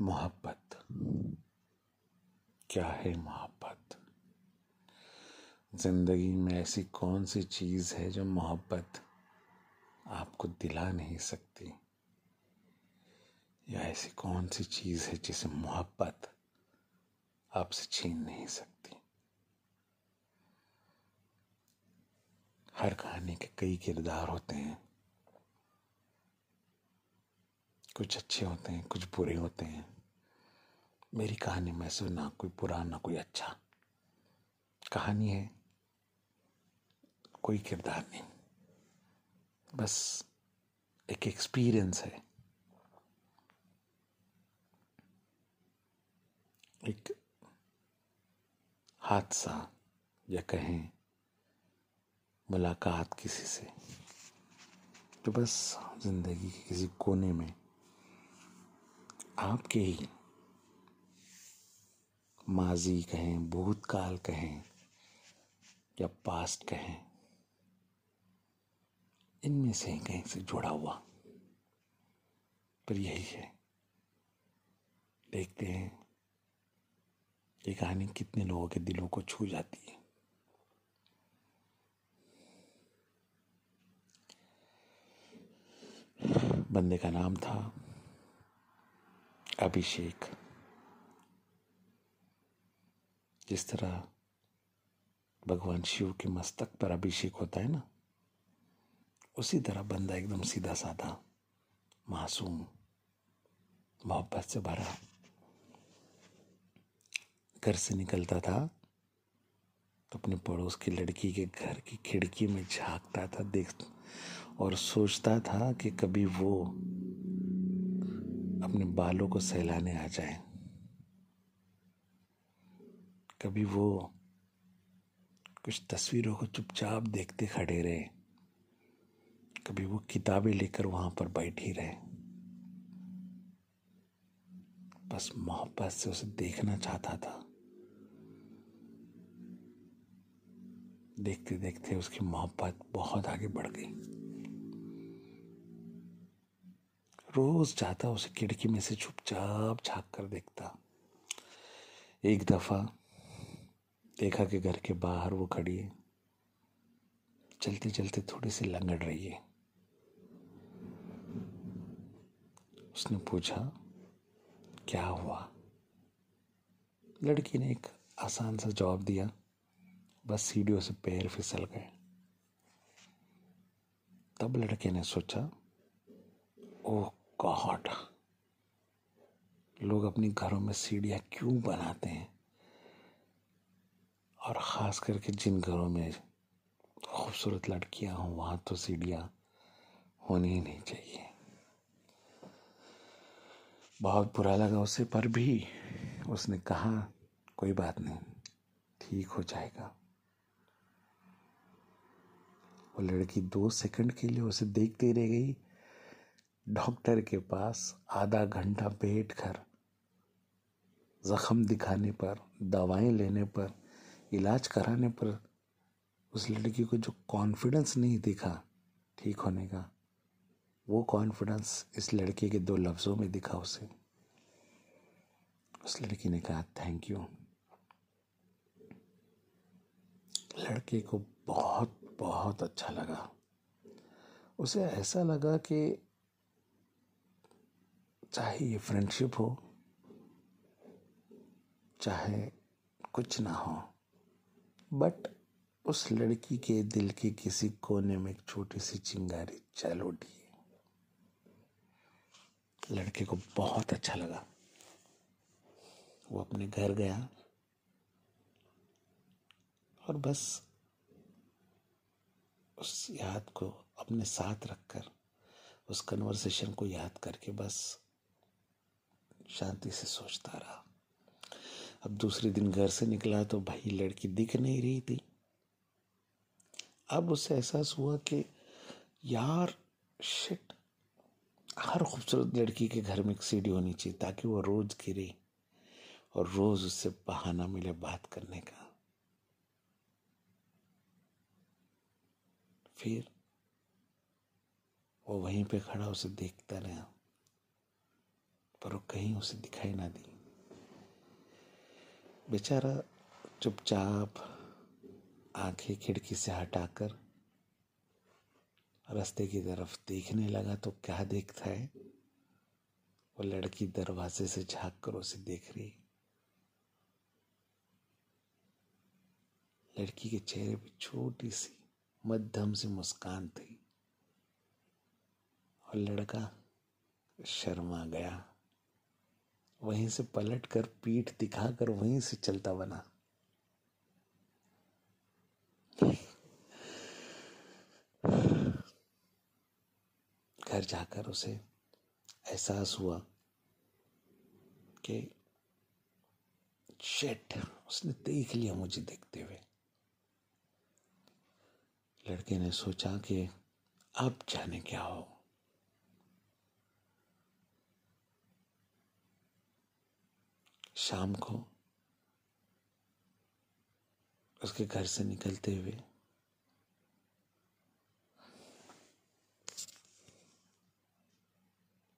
मोहब्बत। क्या है मोहब्बत? ज़िंदगी में ऐसी कौन सी चीज़ है जो मोहब्बत आपको दिला नहीं सकती? या ऐसी कौन सी चीज़ है जिसे मोहब्बत आपसे छीन नहीं सकती? हर कहानी के कई किरदार होते हैं। कुछ अच्छे होते हैं, कुछ बुरे होते हैं। मेरी कहानी में से ना कोई बुरा, ना कोई अच्छा। कहानी है, कोई किरदार नहीं। बस एक एक्सपीरियंस है। एक हादसा या कहें मुलाकात किसी से। तो बस ज़िंदगी के किसी कोने में आपके ही माजी कहें, भूतकाल कहें, या पास्ट कहें, इनमें से कहीं से जुड़ा हुआ। पर यही है। देखते हैं ये कहानी कितने लोगों के दिलों को छू जाती है। बंदे का नाम था अभिषेक। जिस तरह भगवान शिव के मस्तक पर अभिषेक होता है ना, उसी तरह बंदा एकदम सीधा साधा मासूम, मोहब्बत से भरा। घर से निकलता था तो अपने पड़ोस की लड़की के घर की खिड़की में झांकता था, देख और सोचता था कि कभी वो अपने बालों को सहलाने आ जाए। कभी वो कुछ तस्वीरों को चुपचाप देखते खड़े रहे। कभी वो किताबें लेकर वहाँ पर बैठी रहे। बस मोहब्बत से उसे देखना चाहता था। देखते देखते उसकी मोहब्बत बहुत आगे बढ़ गई। रोज जाता, उसे खिड़की में से चुपचाप झाँक कर देखता। एक दफ़ा देखा कि घर के बाहर वो खड़ी है। चलते चलते थोड़ी सी लंगड़ रही है। उसने पूछा, क्या हुआ? लड़की ने एक आसान सा जवाब दिया। बस सीढ़ियों से पैर फिसल गए। तब लड़के ने सोचा, ओह गॉड लोग अपनी घरों में सीढ़ियाँ क्यों बनाते हैं? और ख़ास करके जिन घरों में खूबसूरत लड़कियाँ हों, वहाँ तो सीढ़ियाँ होनी ही नहीं चाहिए। बहुत बुरा लगा उसे, पर भी उसने कहा, कोई बात नहीं, ठीक हो जाएगा। वो लड़की दो सेकंड के लिए उसे देखती रह गई डॉक्टर के पास आधा घंटा बैठ कर जख्म दिखाने पर, दवाएँ लेने पर, इलाज कराने पर उस लड़की को जो कॉन्फिडेंस नहीं दिखा ठीक होने का, वो कॉन्फिडेंस इस लड़के के दो लफ्ज़ों में दिखा उसे। उस लड़की ने कहा थैंक यू लड़के को बहुत बहुत अच्छा लगा। उसे ऐसा लगा कि चाहे ये फ्रेंडशिप हो, चाहे कुछ ना हो बट उस लड़की के दिल के किसी कोने में एक छोटी सी चिंगारी चल उठी लड़के को बहुत अच्छा लगा। वो अपने घर गया और बस उस याद को अपने साथ रखकर, उस कन्वर्सेशन को याद करके बस शांति से सोचता रहा। अब दूसरे दिन घर से निकला तो भाई लड़की दिख नहीं रही थी। अब उसे एहसास हुआ कि यार शिट हर खूबसूरत लड़की के घर में एक सीढ़ी होनी चाहिए ताकि वो रोज गिरे और रोज उससे बहाना मिले बात करने का। फिर वो वहीं पे खड़ा उसे देखता रहा। पर वो कहीं उसे दिखाई ना दी। बेचारा चुपचाप आँखें खिड़की से हटाकर रास्ते की तरफ़ देखने लगा तो क्या देखता है? वो लड़की दरवाजे से झाँक कर उसे देख रही। लड़की के चेहरे पे छोटी सी, मध्यम सी मुस्कान थी। और लड़का शर्मा गया। वहीं से पलट कर पीठ दिखाकर वहीं से चलता बना। घर जाकर उसे एहसास हुआ कि, शेट, उसने देख लिया मुझे देखते हुए। लड़के ने सोचा कि अब जाने क्या हो। शाम को उसके घर से निकलते हुए